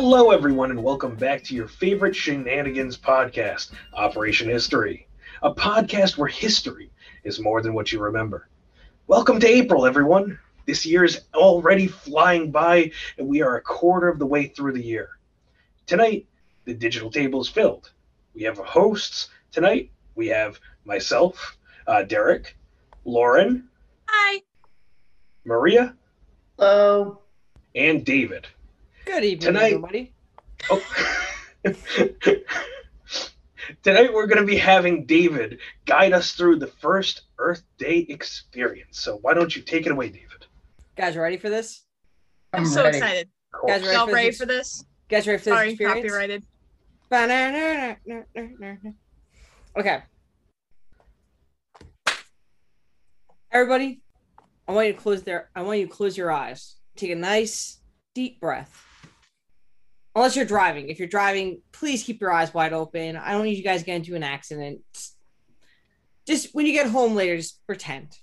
Hello, everyone, and welcome back to your favorite shenanigans podcast, Operation History, a podcast where history is more than what you remember. Welcome to April, everyone. This year is already flying by, and we are a quarter of the way through the year. Tonight, the digital table is filled. We have hosts tonight. We have myself, uh, Derek, Lauren, Hi. Maria, Hello. and David. Good evening, Tonight- everybody. Oh. Tonight we're going to be having David guide us through the first Earth Day experience. So why don't you take it away, David? Guys, ready for this? I'm, I'm so ready. excited. Of Guys, ready Y'all for ready this? for this? Guys, ready for this Sorry, experience? copyrighted. Okay. Everybody, I want you to close their I want you to close your eyes. Take a nice deep breath. Unless you're driving. If you're driving, please keep your eyes wide open. I don't need you guys to get into an accident. Just- Just when you get home later, just pretend.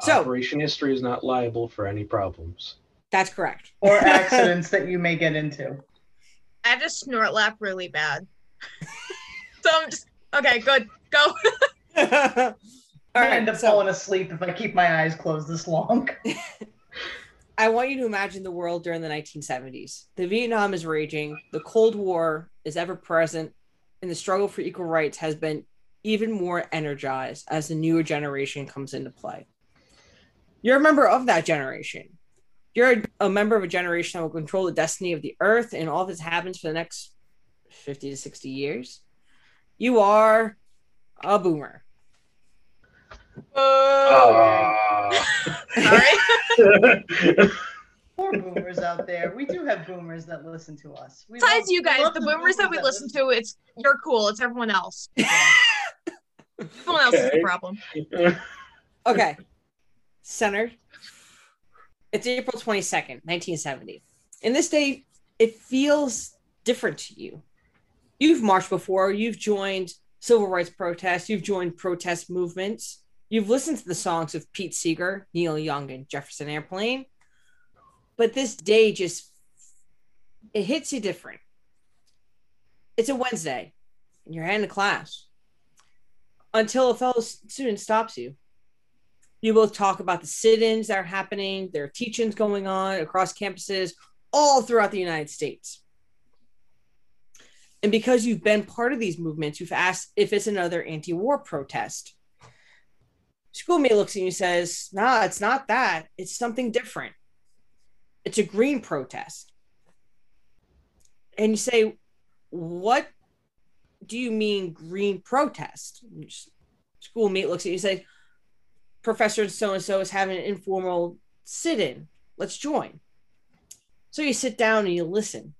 So Operation History is not liable for any problems. that's correct. Or accidents that you may get into. I have to snort laugh really bad. so I'm just okay. Good. Go. All I end up So falling asleep if I keep my eyes closed this long. I want you to imagine the world during the 1970s. The Vietnam is raging, the Cold War is ever present, and the struggle for equal rights has been even more energized as the newer generation comes into play. You're a member of that generation. You're a, member of a generation that will control the destiny of the earth and all that happens for the next 50 to 60 years. You are a boomer. Oh. Ah. Sorry. Poor boomers out there. We do have boomers that listen to us. We Besides love- you guys, love the boomers that we listen to, it's you're cool. It's everyone else. Everyone else is Okay. the problem. Okay. Centered. It's April 22nd, 1970. And this day, it feels different to you. You've marched before, you've joined civil rights protests, you've joined protest movements, you've listened to the songs of Pete Seeger, Neil Young, and Jefferson Airplane. But this day just it hits you different. It's a Wednesday, and you're heading to class. Until a fellow student stops you you both talk about the sit-ins that are happening there are teach-ins going on across campuses all throughout the united states and because you've been part of these movements you've asked if it's another anti-war protest schoolmate looks at you and says nah it's not that it's something different it's a green protest and you say what do you mean green protest schoolmate looks at you and says Professor so and so is having an informal sit in. Let's join. So you sit down and you listen.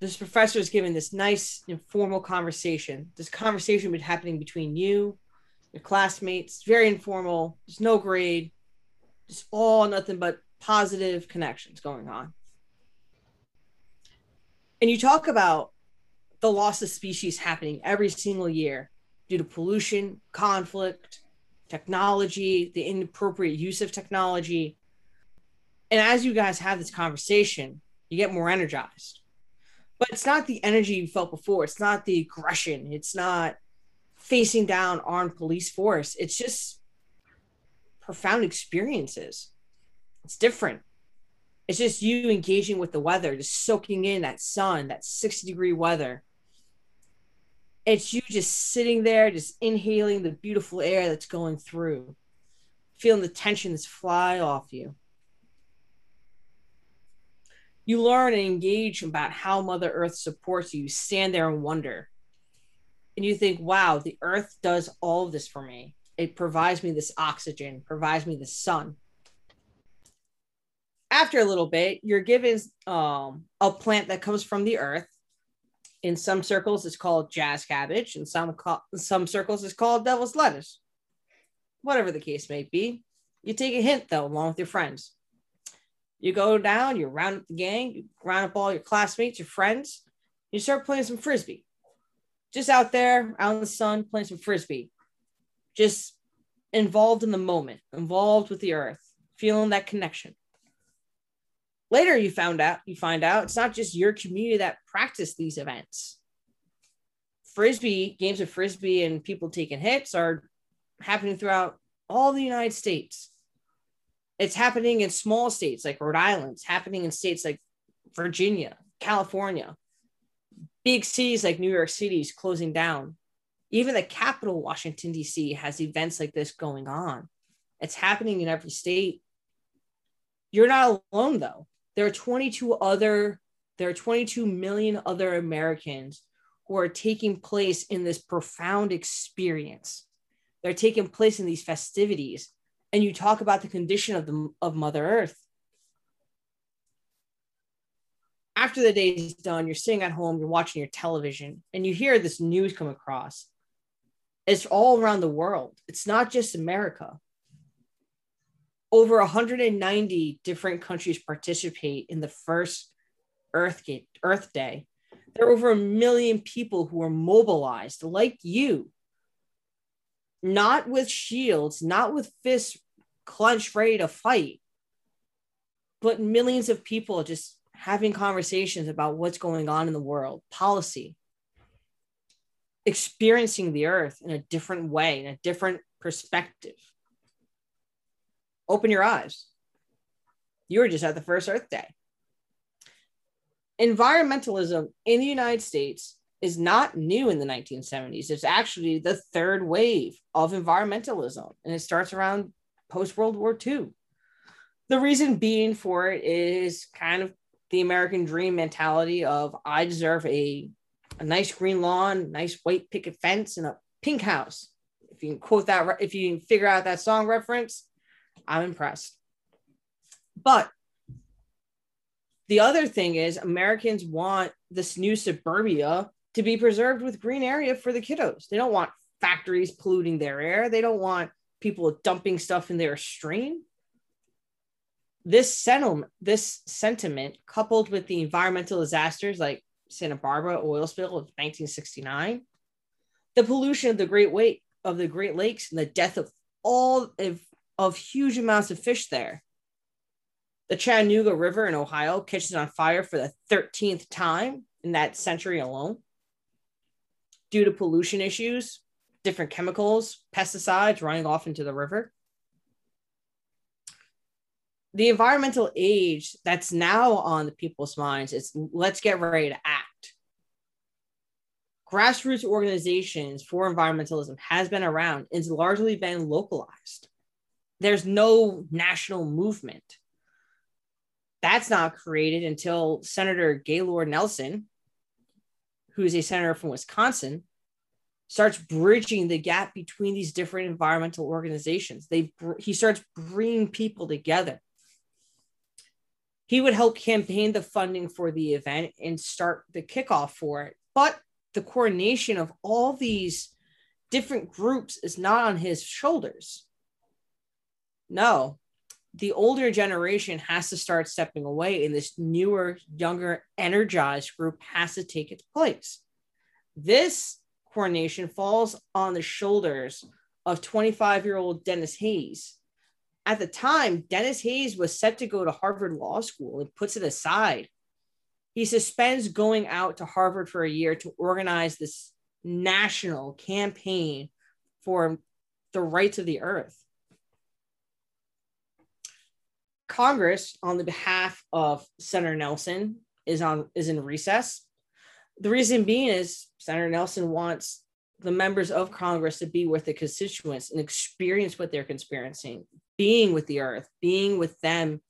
This professor is giving this nice informal conversation. This conversation been happening between you, your classmates, very informal. There's no grade, just all nothing but positive connections going on. And you talk about the loss of species happening every single year due to pollution, conflict, technology, the inappropriate use of technology. And as you guys have this conversation, you get more energized. But it's not the energy you felt before. It's not the aggression. It's not facing down armed police force. It's just profound experiences. It's different. It's just you engaging with the weather, just soaking in that sun, that 60 degree weather it's you just sitting there, just inhaling the beautiful air that's going through, feeling the tension that's fly off you. You learn and engage about how Mother Earth supports you. You stand there and wonder. And you think, wow, the earth does all of this for me. It provides me this oxygen, provides me the sun. After a little bit, you're given um, a plant that comes from the earth. In some circles it's called jazz cabbage. In some co- some circles it's called devil's lettuce. Whatever the case may be you take a hint though along with your friends. You go down you round up the gang you round up all your classmates your friends you start playing some frisbee just out there out in the sun playing some frisbee just involved in the moment involved with the earth feeling that connection Later, you found out you find out it's not just your community that practice these events. Frisbee games of frisbee and people taking hits are happening throughout all the United States. It's happening in small states like Rhode Island. It's happening in states like Virginia, California. Big cities like New York City is closing down. Even the capital, Washington, D.C., has events like this going on. It's happening in every state. You're not alone, though. There are 22 other, there are 22 million other Americans who are taking place in this profound experience. They're taking place in these festivities. And you talk about the condition of the of Mother Earth. After the day is done, you're sitting at home, you're watching your television, and you hear this news come across. It's all around the world. It's not just America. Over 190 different countries participate in the first Earth, Earth Day. There are over a million people who are mobilized, like you, not with shields, not with fists clenched ready to fight, but millions of people just having conversations about what's going on in the world, policy, experiencing the earth in a different way, in a different perspective. Open your eyes. You were just at the first Earth Day. Environmentalism in the United States is not new in the 1970s. It's actually the third wave of environmentalism, and it starts around post World War II. The reason being for it is kind of the American dream mentality of I deserve a, a nice green lawn, nice white picket fence, and a pink house. If you can quote that, if you can figure out that song reference, I'm impressed. But the other thing is, Americans want this new suburbia to be preserved with green area for the kiddos. They don't want factories polluting their air. They don't want people dumping stuff in their stream. This sentiment, this sentiment, coupled with the environmental disasters like Santa Barbara oil spill of 1969, the pollution of the Great Wake of the Great Lakes, and the death of all of, of huge amounts of fish there. The Chattanooga River in Ohio catches on fire for the 13th time in that century alone due to pollution issues, different chemicals, pesticides running off into the river. The environmental age that's now on the people's minds is let's get ready to act. Grassroots organizations for environmentalism has been around and it's largely been localized. There's no national movement. That's not created until Senator Gaylord Nelson who's a senator from Wisconsin, starts bridging the gap between these different environmental organizations. They he starts bringing people together. He would help campaign the funding for the event and start the kickoff for it. But the coordination of all these different groups is not on his shoulders. No, the older generation has to start stepping away and this newer younger energized group has to take its place this coordination falls on the shoulders of 25 year old denis hayes at the time denis hayes was set to go to harvard law school and puts it aside he suspends going out to harvard for a year to organize this national campaign for the rights of the earth Congress, on the behalf of Senator Nelson, is on is in recess. The reason being is Senator Nelson wants the members of Congress to be with the constituents and experience what they're experiencing, being with the earth, being with them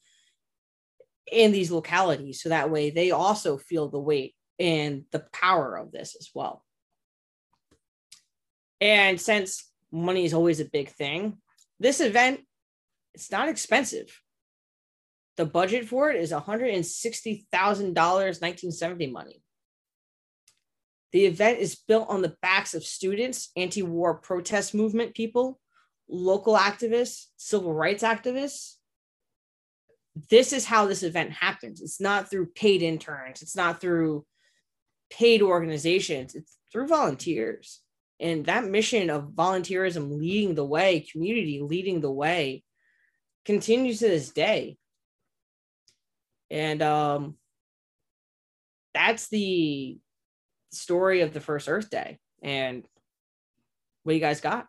in these localities, so that way they also feel the weight and the power of this as well. And since money is always a big thing, this event it's not expensive. The budget for it is $160,000 1970 money. The event is built on the backs of students, anti war protest movement people, local activists, civil rights activists. This is how this event happens. It's not through paid interns, it's not through paid organizations, it's through volunteers. And that mission of volunteerism leading the way, community leading the way, continues to this day And um that's the story of the first Earth Day. And what you guys got?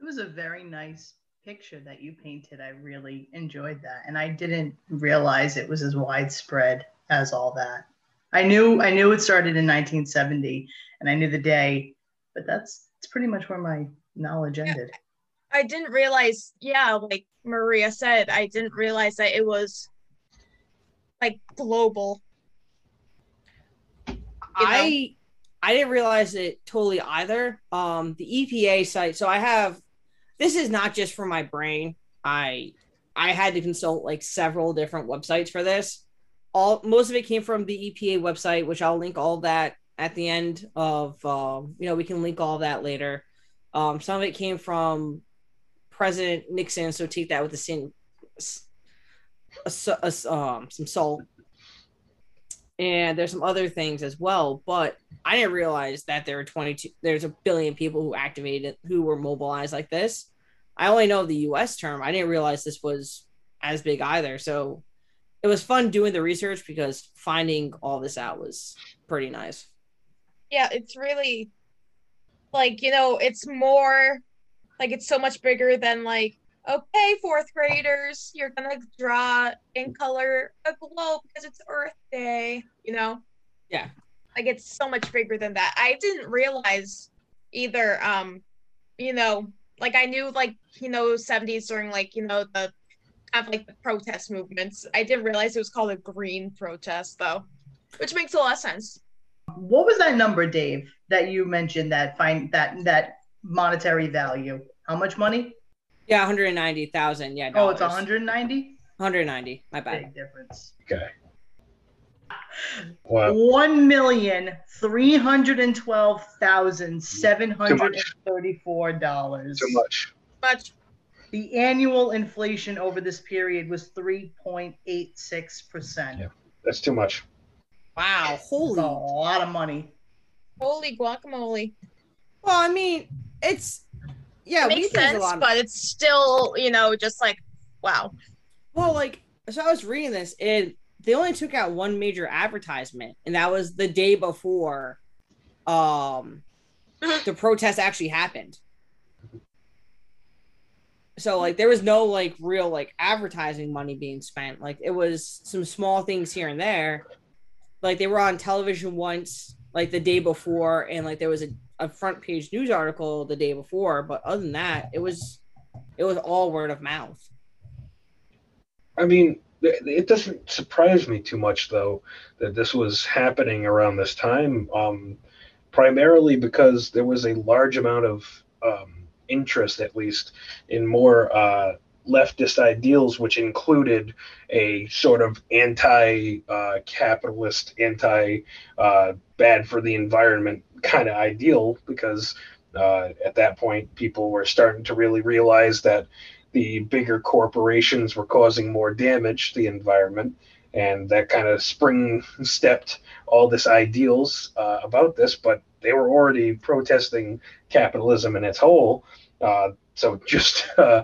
It was a very nice picture that you painted. I really enjoyed that. And I didn't realize it was as widespread as all that. I knew I knew it started in 1970 and I knew the day, but that's it's pretty much where my knowledge ended. I didn't realize, yeah, like Maria said, I didn't realize that it was like global. You know? I I didn't realize it totally either. Um, the EPA site. So I have. This is not just for my brain. I I had to consult like several different websites for this. All most of it came from the EPA website, which I'll link all that at the end of. Um, you know, we can link all that later. Um, some of it came from President Nixon, so take that with the same, a, a, um, some salt and there's some other things as well but i didn't realize that there were 22 there's a billion people who activated who were mobilized like this. I only know the us term. I didn't realize this was as big either. So it was fun doing the research because finding all this out was pretty nice. Yeah, it's really like, you know, it's more like it's so much bigger than like, okay, fourth graders, you're gonna draw in color a globe because it's Earth Day, you know? Yeah. Like it's so much bigger than that. I didn't realize either, um, you know, like I knew like, you know, 70s during like, you know, the kind of like the protest movements. I didn't realize it was called a green protest though. Which makes a lot of sense. What was that number, Dave, that you mentioned that find that that monetary value? How much money? Yeah 190000 yeah Oh, it's 190. 190 my bad Big difference. Okay. Wow. One million three hundred and twelve thousand seven hundred and thirty-four dollars. Too much. Much The annual inflation over this period was three point eight six percent. Yeah. That's too much. wow Holy A lot of money. holy guacamole. well i mean it's yeah it makes sense, lot of- but it's still, you know, just like wow. Well, like, so I was reading this, and they only took out one major advertisement, and that was the day before um the protest actually happened. So like there was no like real like advertising money being spent. Like it was some small things here and there. Like they were on television once, like the day before, and like there was a, a front page news article the day before, but other than that, it was it was all word of mouth. I mean, it doesn't surprise me too much, though, that this was happening around this time, um, primarily because there was a large amount of um, interest, at least, in more uh, leftist ideals, which included a sort of anti uh, capitalist, anti uh, bad for the environment kind of ideal, because uh, at that point, people were starting to really realize that the bigger corporations were causing more damage to the environment and that kind of spring stepped all this ideals uh, about this but they were already protesting capitalism in its whole uh, so just uh,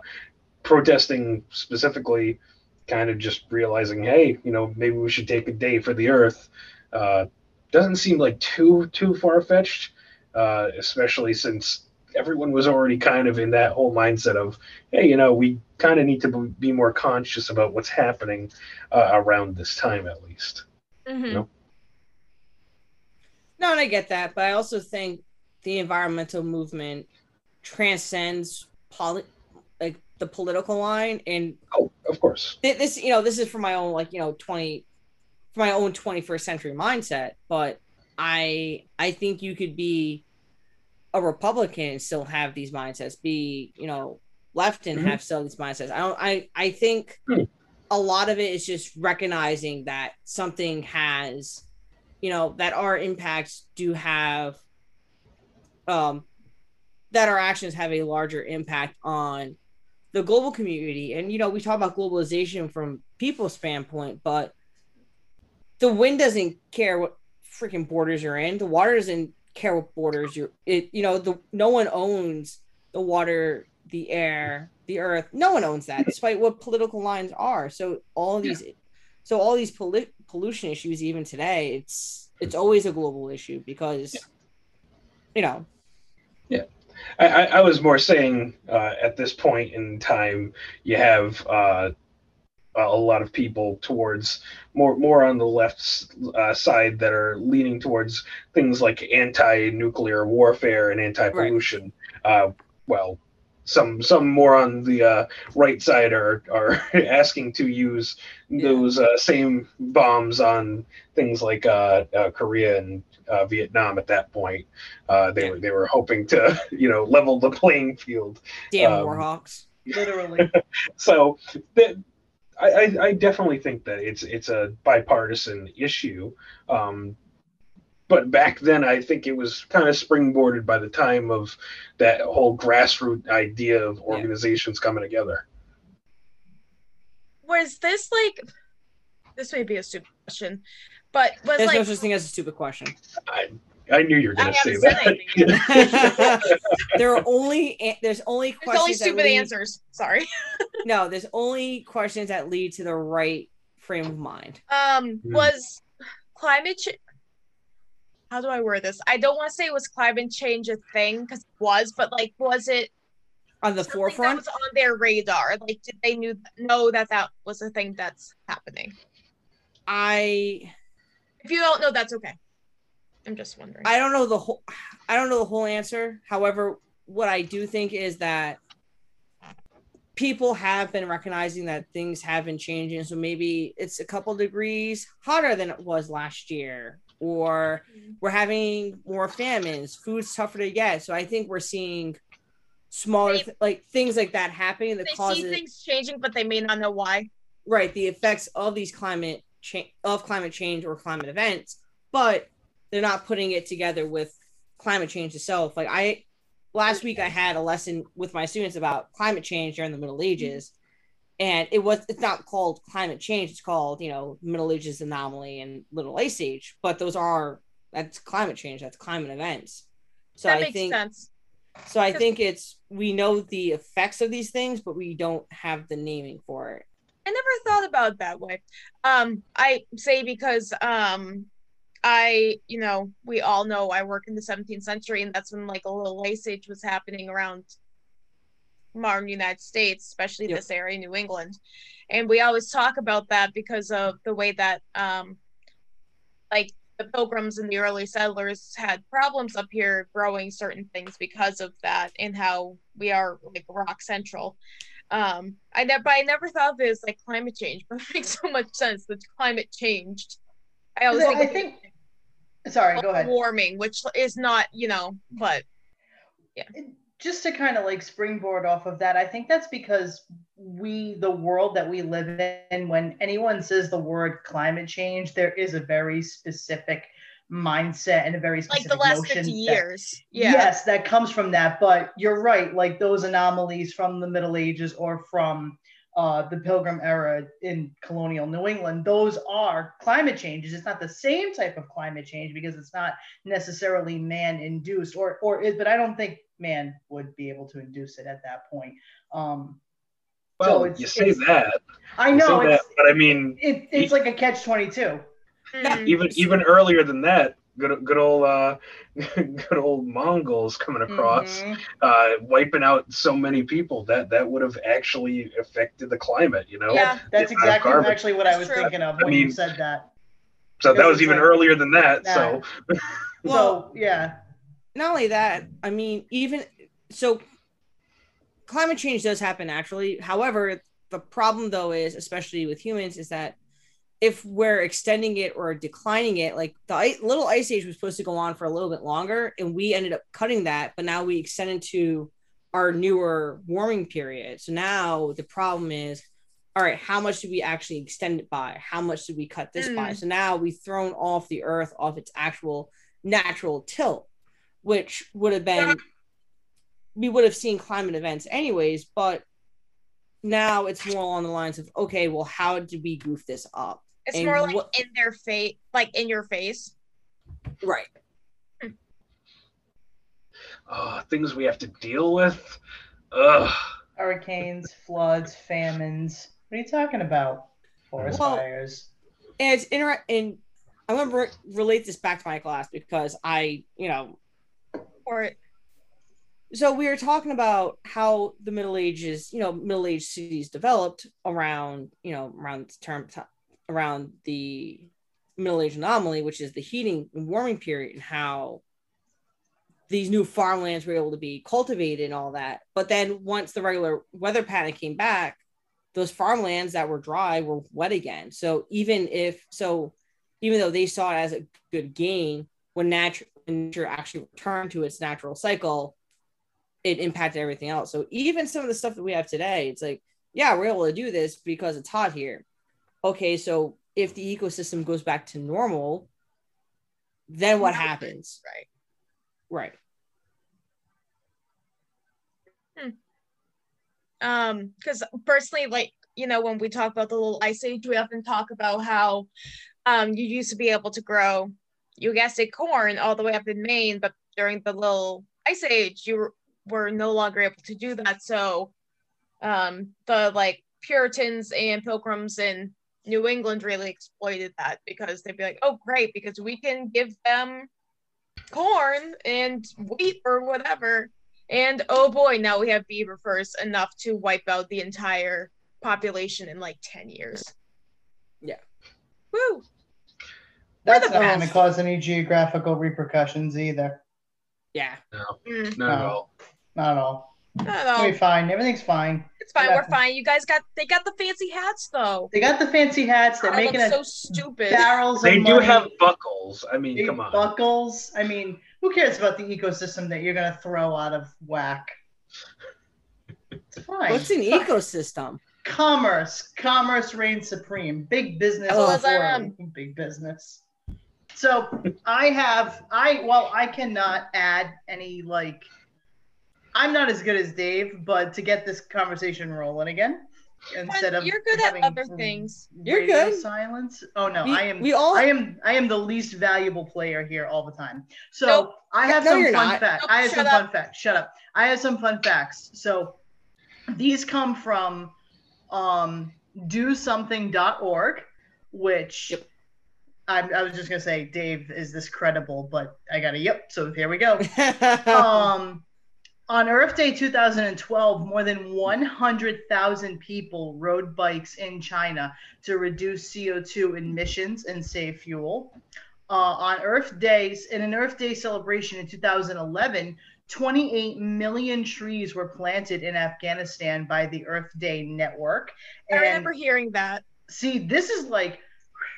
protesting specifically kind of just realizing hey you know maybe we should take a day for the earth uh, doesn't seem like too too far-fetched uh, especially since everyone was already kind of in that whole mindset of, hey, you know, we kind of need to be more conscious about what's happening uh, around this time, at least. Mhm. No. No, and I get that, but I also think the environmental movement transcends poli- like the political line, and Oh, of course. thi- this, you know, this is for my own like you know twenty, for my own twenty first century mindset. But I, I think you could be a Republican and still have these mindsets, be you know left and Mhm. have still these mindsets. I don't, I, I think Hmm. a lot of it is just recognizing that something has you know that our impacts do have um that our actions have a larger impact on the global community. And you know we talk about globalization from people's standpoint but the wind doesn't care what freaking borders you're in. The water doesn't care what borders you're it you know the no one owns the water the air, the earth. No one owns that, despite what political lines are. So all these, so all these pollu- pollution issues, even today, it's it's always a global issue because, you know, I, I, I was more saying uh, at this point in time, you have uh, a lot of people towards more more on the left uh, side that are leaning towards things like anti-nuclear warfare and anti-pollution. Uh, well, some some more on the uh, right side are are asking to use those uh, same bombs on things like uh, uh, Korea and uh, Vietnam. At that point, uh, they Yeah. were they were hoping to you know level the playing field. damn Um, Warhawks. Literally. So that. I, I, I definitely think that it's it's a bipartisan issue, um, but back then I think it was kind of springboarded by the time of that whole grassroots idea of organizations coming together. Was this like? This may be a stupid question, but was There's like no such thing as a stupid question. I I knew you were going to say that. anything there are only there's only There's questions only stupid lead- answers. Sorry. No, there's only questions that lead to the right frame of mind. Um, Hmm. was climate change? How do I word this? I don't want to say was climate change a thing because it was, but like, was it On the forefront, that was on their radar? Like, did they knew know that that was a thing that's happening? I If you don't know, that's okay. I'm just wondering. I don't know the whole I don't know the whole answer. However, what I do think is that people have been recognizing that things have been changing. So maybe it's a couple degrees hotter than it was last year, or mm-hmm. we're having more famines, food's tougher to get. So I think we're seeing smaller th- like things like that happening that they causes things changing, but they may not know why. right the effects of these climate change of climate change or climate events but they're not putting it together with climate change itself. Like i last week i had a lesson with my students about climate change during the middle ages and it was it's not called climate change it's called you know middle ages anomaly and little ice age but those are that's climate change that's climate events. So that i think sense. so i think it's we know the effects of these things but we don't have the naming for it I never thought about it that way. Um, I say because um, I, you know, we all know I work in the 17th century, and that's when like a little ice age was happening around modern United States, especially Yep. this area, New England. And we always talk about that because of the way that, um, like the pilgrims and the early settlers had problems up here growing certain things because of that, and how we are like rock central. Um, I never, I never thought of it as like climate change, but it makes so much sense that climate changed. I always think, I think- Sorry, go ahead. warming, which is not, you know, but yeah. just to kind of like springboard off of that, I think that's because we, the world that we live in, when anyone says the word climate change, there is a very specific mindset and a very specific like the last notion 50 that- years. Yeah. Yes, that comes from that. But you're right. Like those anomalies from the Middle Ages or from uh, the Pilgrim era in colonial New England, those are climate changes. It's not the same type of climate change because it's not necessarily man induced or, or is, but I don't think man would be able to induce it at that point. Um, Well, So it's- you say it's- that, I know say that, but I mean, it, it's like a catch 22. Mhm. even even earlier than that, good good old uh, good old Mongols coming across, Mhm. uh, wiping out so many people that that would have actually affected the climate. You know, Yeah. That's The amount of exactly actually what I was true. thinking of I when you said that. So that was even like- earlier than that. So Well- so yeah. not only that, I mean, even so, climate change does happen naturally. However, the problem though is, especially with humans, is that if we're extending it or declining it, like the little ice age was supposed to go on for a little bit longer, and we ended up cutting that, but now we extended to our newer warming period. So now the problem is, all right, how much do we actually extend it by? How much did we cut this by? Mm. So now we've thrown off the earth off its actual natural tilt, which would have been we would have seen climate events anyways, but now it's more along the lines of okay, well, how did we goof this up? It's And more like what- in their face, like in your face. Right. uh, things we have to deal with. Ugh. Hurricanes, floods, famines. What are you talking about? Forest Well- fires. And it's interesting. I'm gonna re- relate this back to my class because I, you know, Or so we were talking about how the Middle Ages, you know, Middle Age cities developed around, you know, around the term around the Middle Age anomaly, which is the heating and warming period, and how these new farmlands were able to be cultivated and all that. But then once the regular weather pattern came back, those farmlands that were dry were wet again. So even if so, even though they saw it as a good gain, when nature, nature actually returned to its natural cycle, it impacted everything else. So even some of the stuff that we have today, it's like, yeah, we're able to do this because it's hot here. Okay, so if the ecosystem goes back to normal, then what happens? right. Right. Um, because personally, like you know, when we talk about the little ice age, we often talk about how um you used to be able to grow, you guessed it, corn all the way up in Maine, but during the little ice age, you were, were no longer able to do that. So, um, the like Puritans and Pilgrims in New England really exploited that because they'd be like, oh great, because we can give them corn and wheat or whatever. And oh boy, now we have beaver furs enough to wipe out the entire population in like 10 years. Yeah. Woo! That's the not going to cause any geographical repercussions either. Yeah. Mm, Not at No. all. Not at all. I don't It'll be fine. Everything's fine. It's fine. We're fine. You guys got they got the fancy hats though. They got the fancy hats. They're making looks a so stupid. barrels They of do money, have buckles. I mean, big come on. buckles. I mean, who cares about the ecosystem that you're going to throw out of whack? It's fine. What's an fine. ecosystem? commerce commerce reigns supreme big business Oh. before big business so i have i well i cannot add any like i'm not as good as dave but to get this conversation rolling again instead of You're good at other things. You're radio good. silence oh no we, i am we all I am I am the least valuable player here all the time. So Nope. I have No, some fun not. facts. Nope, I have some up. fun facts. Shut up. I have some fun facts. So these come from um dosomething.org, which Yep. I, I was just gonna say, Dave, is this credible? But I got a yep. So here we go. um, on Earth Day 2012, more than 100,000 people rode bikes in China to reduce CO2 emissions and save fuel. Uh, on Earth Days, in an Earth Day celebration in 2011, 28 million trees were planted in Afghanistan by the Earth Day Network. And I remember hearing that. see this is like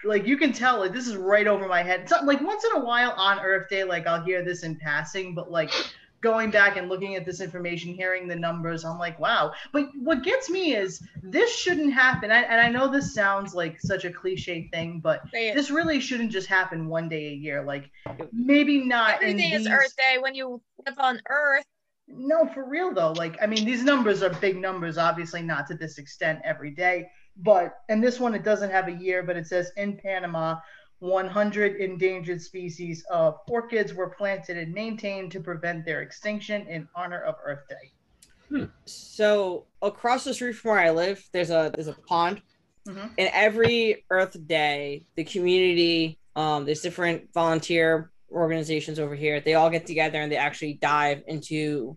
like you can tell like this is right over my head something like once in a while on earth day like i'll hear this in passing but like going back and looking at this information hearing the numbers i'm like wow but what gets me is this shouldn't happen I, and i know this sounds like such a cliche thing but this really shouldn't just happen one day a year like maybe not Every in is Earth Day when you live on Earth. no, for real though. Like, I mean, these numbers are big numbers, obviously not to this extent every day. But and this one, it doesn't have a year, but it says in Panama, 100 endangered species of orchids were planted and maintained to prevent their extinction in honor of Earth Day. so across the street from where I live, there's a there's a pond, Mhm. and every Earth Day, the community, um, there's different volunteer organizations over here. They all get together and they actually dive into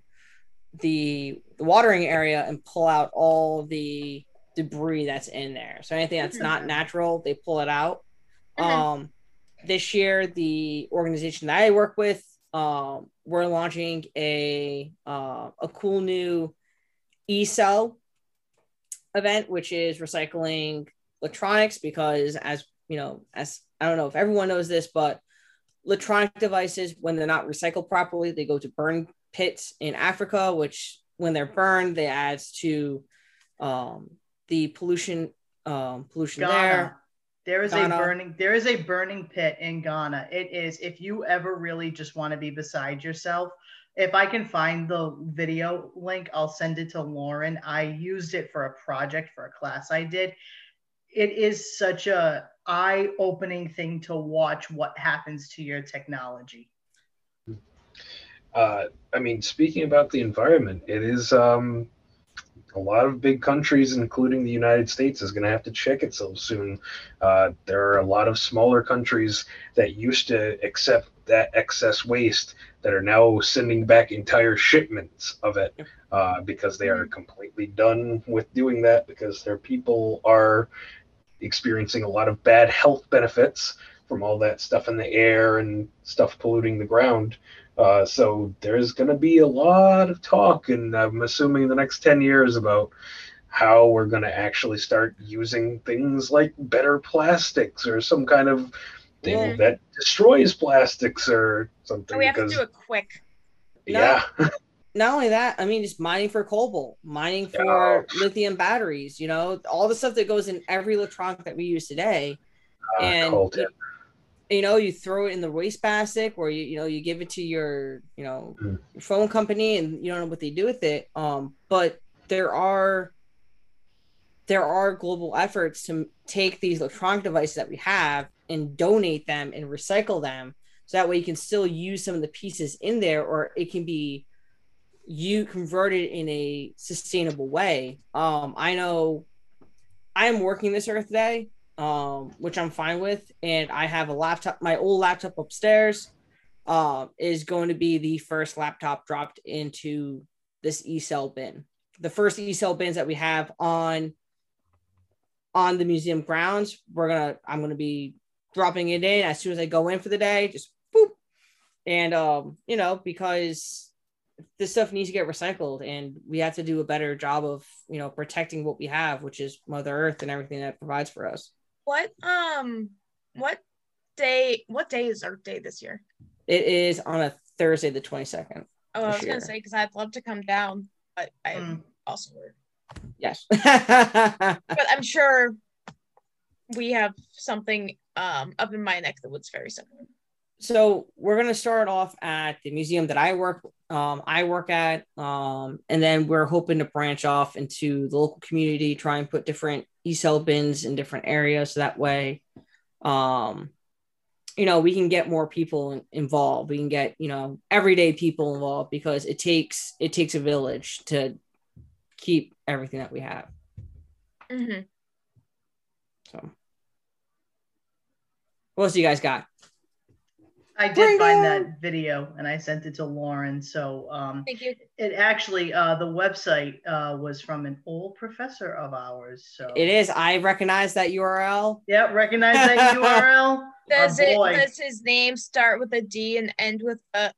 the, the watering area and pull out all the debris that's in there. So anything that's not natural, they pull it out. Mhm. Um, this year, the organization that I work with, um, we're launching a uh, a cool new e-cell event, which is recycling electronics. Because as you know, as I don't know if everyone knows this, but electronic devices, when they're not recycled properly, they go to burn pits in Africa, which when they're burned, they add to um, the pollution um, pollution. Ghana. There is Ghana. a burning there is a burning pit in Ghana. It is if you ever really just want to be beside yourself. If I can find the video link, I'll send it to Lauren. I used it for a project for a class I did. It is such a eye-opening thing to watch what happens to your technology. uh, I mean, speaking about the environment, it is um, a lot of big countries, including the United States, is going to have to check itself soon. Uh, there are a lot of smaller countries that used to accept that excess waste that are now sending back entire shipments of it uh, because they are completely done with doing that because their people are experiencing a lot of bad health benefits from all that stuff in the air and stuff polluting the ground. Uh, so there's going to be a lot of talk, and I'm assuming the next 10 years about how we're going to actually start using things like better plastics or some kind of thing Yeah. that destroys plastics or something. we have to do it quick. yeah, not only that, I mean, just mining for cobalt, mining for lithium batteries, you know, all the stuff that goes in every electronic that we use today. uh, And. You know, you throw it in the waste basket or you, you know, you give it to your, you know, Mm. your phone company and you don't know what they do with it. Um, but there are there are global efforts to take these electronic devices that we have and donate them and recycle them so that way you can still use some of the pieces in there or it can be you converted in a sustainable way um i know i am working this earth day um which i'm fine with. And i have a laptop my old laptop upstairs um is going to be the first laptop dropped into this e-cell bin. The first e-cell bins that we have on on the museum grounds we're gonna i'm gonna be dropping it in as soon as i go in for the day just boop. And um you know because this stuff needs to get recycled and we have to do a better job of you know protecting what we have which is mother earth and everything that provides for us What um what day what day is Earth Day this year? it is on a thursday the 22nd Oh, I For was gonna say because I'd love to come down, but I Mm. also work. yes But I'm sure we have something um up in my neck of the woods very soon. So we're going to start off at the museum that i work um, i work at um, and then we're hoping to branch off into the local community try and put different e-cell bins in different areas so that way. Um, you know we can get more people involved. We can get you know everyday people involved because it takes it takes a village to keep everything that we have. Hmm so what else do you guys got I did Bring find on- that video and I sent it to Lauren. So um, Thank you. it actually, uh, the website uh, was from an old professor of ours. So it is i recognize that url Yep, recognize that URL. Does it does his name start with a D and end with a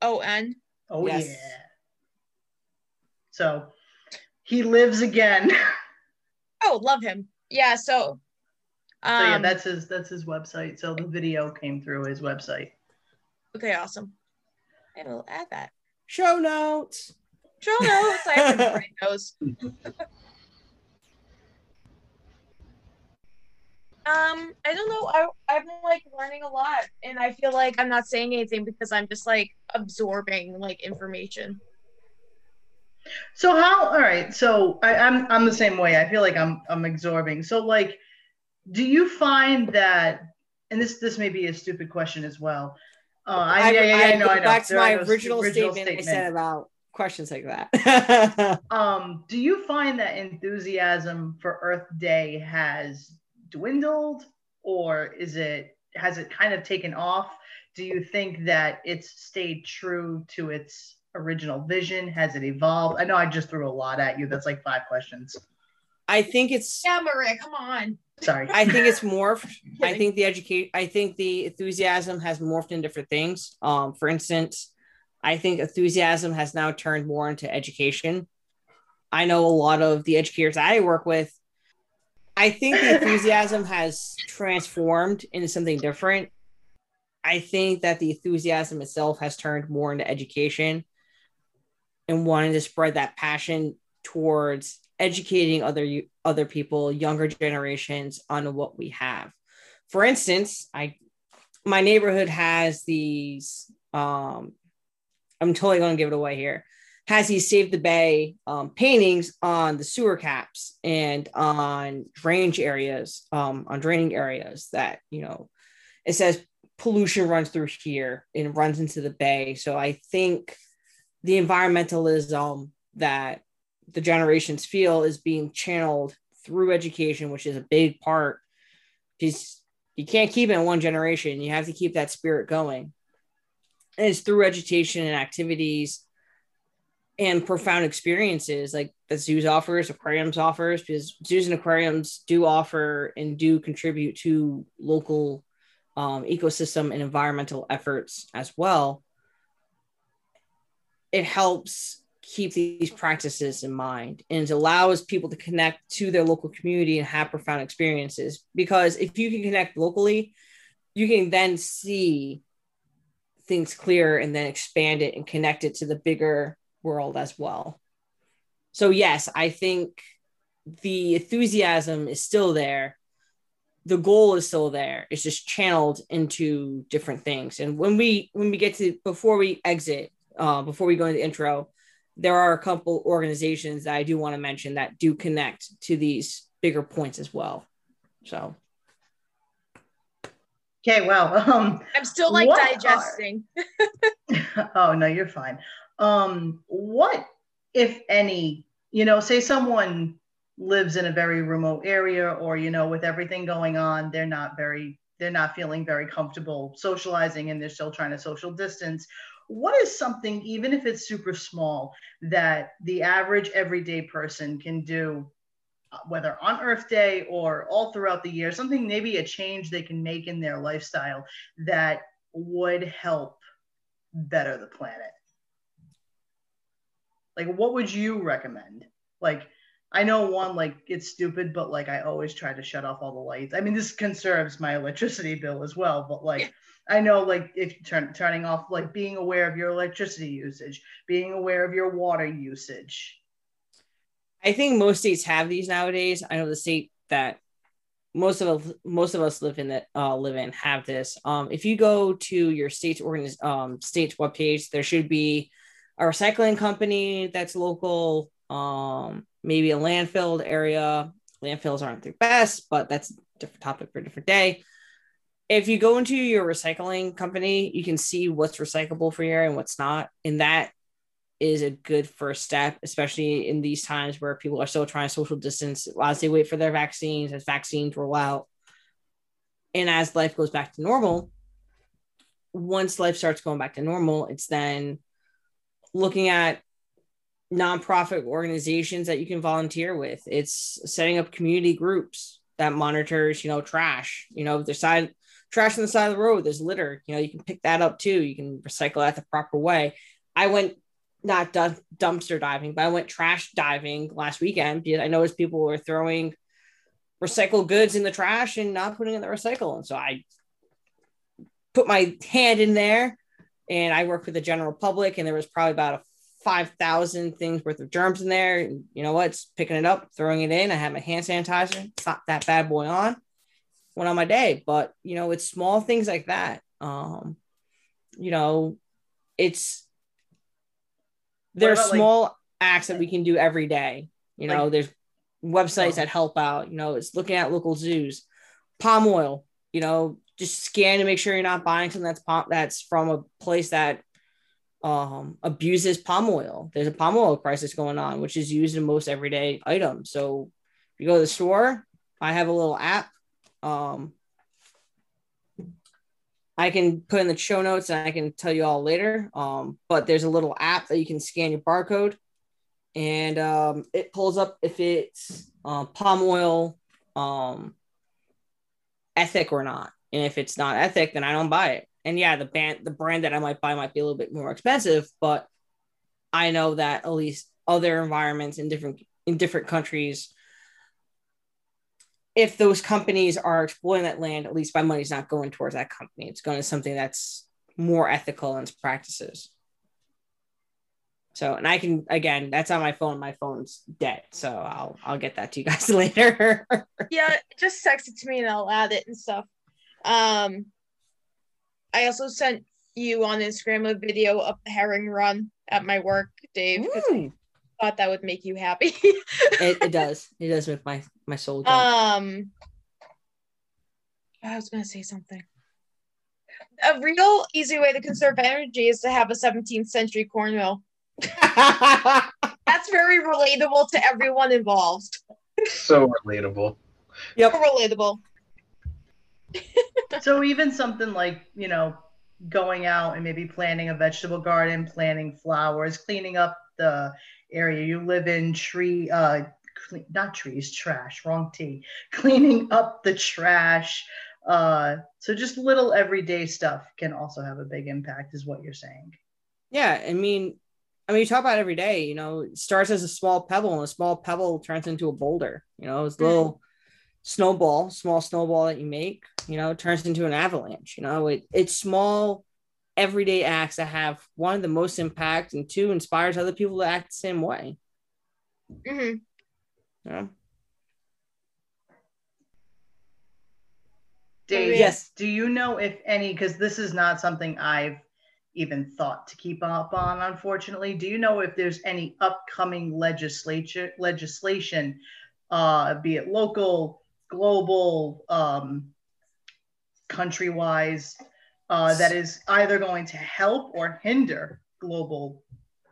O N? Oh Yes. yeah. So he lives again. Oh, love him. Yeah, so um so yeah, that's his that's his website. So the video came through his website. okay, awesome. I will add that. show notes Show notes. I have to write those. Um, I don't know. I I've been like learning a lot, and I feel like I'm not saying anything because I'm just like absorbing like information. So how all right, so I, I'm I'm the same way. I feel like I'm I'm absorbing. So like do you find that and this this may be a stupid question as well. Uh, I, yeah, yeah, yeah, I know, go I know. Back to my I go, original, statement, I said about questions like that. um, do you find that enthusiasm for Earth Day has dwindled or is it has it kind of taken off? Do you think that it's stayed true to its original vision? Has it evolved? I know I just threw a lot at you. That's like five questions. I think it's. Yeah, Maria, come on. Sorry. I think it's morphed. I think the educate. I think the enthusiasm has morphed in different things. Um, for instance, I think enthusiasm has now turned more into education. I know a lot of the educators I work with. I think the enthusiasm has transformed into something different. I think that the enthusiasm itself has turned more into education and wanting to spread that passion towards educating other other people, younger generations on what we have. For instance, I my neighborhood has these um I'm totally going to give it away here. Has these Save the Bay um, paintings on the sewer caps and on drainage areas, um, on draining areas that, you know, it says pollution runs through here and runs into the bay. So I think the environmentalism that the generations feel is being channeled through education, which is a big part. Because you can't keep it in one generation. You have to keep that spirit going. And it's through education and activities and profound experiences like that zoos offers, aquariums offers, because zoos and aquariums do offer and do contribute to local um, ecosystem and environmental efforts as well. It helps keep these practices in mind and it allows people to connect to their local community and have profound experiences. Because if you can connect locally, you can then see things clear and then expand it and connect it to the bigger world as well. So, yes, I think the enthusiasm is still there. The goal is still there. It's just channeled into different things. And when we when we get to before we exit, uh, before we go into the intro, there are a couple organizations that I do want to mention that do connect to these bigger points as well. So Okay, well, Um, I'm still like digesting. Are... oh no, you're fine um, what, if any, you know, say someone lives in a very remote area or, you know, with everything going on, they're not very, they're not feeling very comfortable socializing and they're still trying to social distance. What is something, even if it's super small, that the average everyday person can do uh, whether on Earth Day or all throughout the year, something maybe a change they can make in their lifestyle that would help better the planet? Like, what would you recommend? Like, I know one, like, it's stupid, but like, I always try to shut off all the lights. I mean, this conserves my electricity bill as well, but like, I know, like, if turn, turning off, like, being aware of your electricity usage, being aware of your water usage. I think most states have these nowadays. I know the state that most of us most of us live in that uh, live in have this. Um, if you go to your state's organiz- um, state's webpage, there should be a recycling company that's local, um, maybe a landfill area. Landfills aren't the best, but that's a different topic for a different day. If you go into your recycling company, you can see what's recyclable for you and what's not. And that is a good first step, especially in these times where people are still trying social distance as they wait for their vaccines, as vaccines roll out. And as life goes back to normal, once life starts going back to normal, it's then looking at nonprofit organizations that you can volunteer with. It's setting up community groups that monitors, you know, trash. You know, there's side trash on the side of the road, there's litter. You know, you can pick that up too. You can recycle that the proper way. I went not dumpster diving, but I went trash diving last weekend because I noticed people were throwing recycled goods in the trash and not putting in the recycle. And so I put my hand in there and I work with the general public, and there was probably about a 5,000 things worth of germs in there. And you know what? It's picking it up, throwing it in. I had my hand sanitizer, slap that bad boy on, went on my day. But, you know, it's small things like that. Um, you know, it's, there are small like, acts that we can do every day. You know, like, there's websites oh. that help out. You know, it's looking at local zoos, palm oil, you know, just scan to make sure you're not buying something that's palm, that's from a place that um, abuses palm oil. There's a palm oil crisis going on, which is used in most everyday items. So if you go to the store, I have a little app. Um, I can put in the show notes and I can tell you all later. Um, but there's a little app that you can scan your barcode and um, it pulls up if it's uh, palm oil um, ethic or not. And if it's not ethic, then I don't buy it. And yeah, the band the brand that I might buy might be a little bit more expensive, but I know that at least other environments in different in different countries, if those companies are exploiting that land, at least my money's not going towards that company. It's going to something that's more ethical in its practices. So, and I can again, that's on my phone. My phone's dead, so I'll I'll get that to you guys later. yeah, just text it to me and I'll add it and stuff. Um, I also sent you on Instagram a video of the herring run at my work, Dave, thought that would make you happy. it, it does. It does make my my soul. Jump. Um, I was gonna say something. A real easy way to conserve energy is to have a 17th century cornmeal. That's very relatable to everyone involved. So relatable. yep. Relatable. so even something like you know going out and maybe planting a vegetable garden planting flowers cleaning up the area you live in tree uh clean, not trees trash wrong t cleaning up the trash uh so just little everyday stuff can also have a big impact is what you're saying Yeah, I mean, I mean, you talk about every day. You know, it starts as a small pebble, and a small pebble turns into a boulder. You know, it's a little snowball, small snowball that you make. You know, turns into an avalanche. You know, it it's small, everyday acts that have one the most impact, and two inspires other people to act the same way. hmm You know? Dave, Yes. do you know if any because this is not something i've even thought to keep up on unfortunately do you know if there's any upcoming legislature legislation uh be it local global um country wise uh that is either going to help or hinder global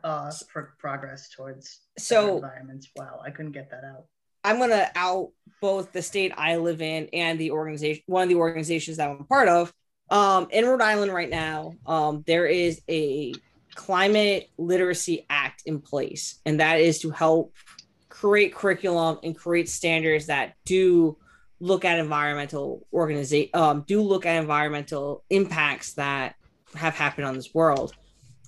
uh pro- progress towards So environments wow i couldn't get that out I'm gonna out both the state I live in and the organization, one of the organizations that I'm part of. Um, in Rhode Island right now, um, there is a climate literacy act in place, and that is to help create curriculum and create standards that do look at environmental organization, um, do look at environmental impacts that have happened on this world.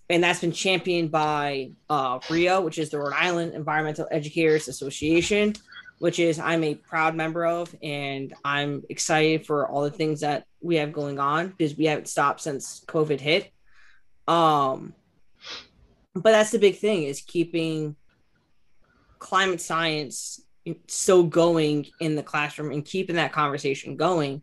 And that's been championed by uh, RIO, which is the Rhode Island Environmental Educators Association, which is I'm a proud member of, and I'm excited for all the things that we have going on because we haven't stopped since COVID hit. Um, but that's the big thing is keeping climate science so going in the classroom and keeping that conversation going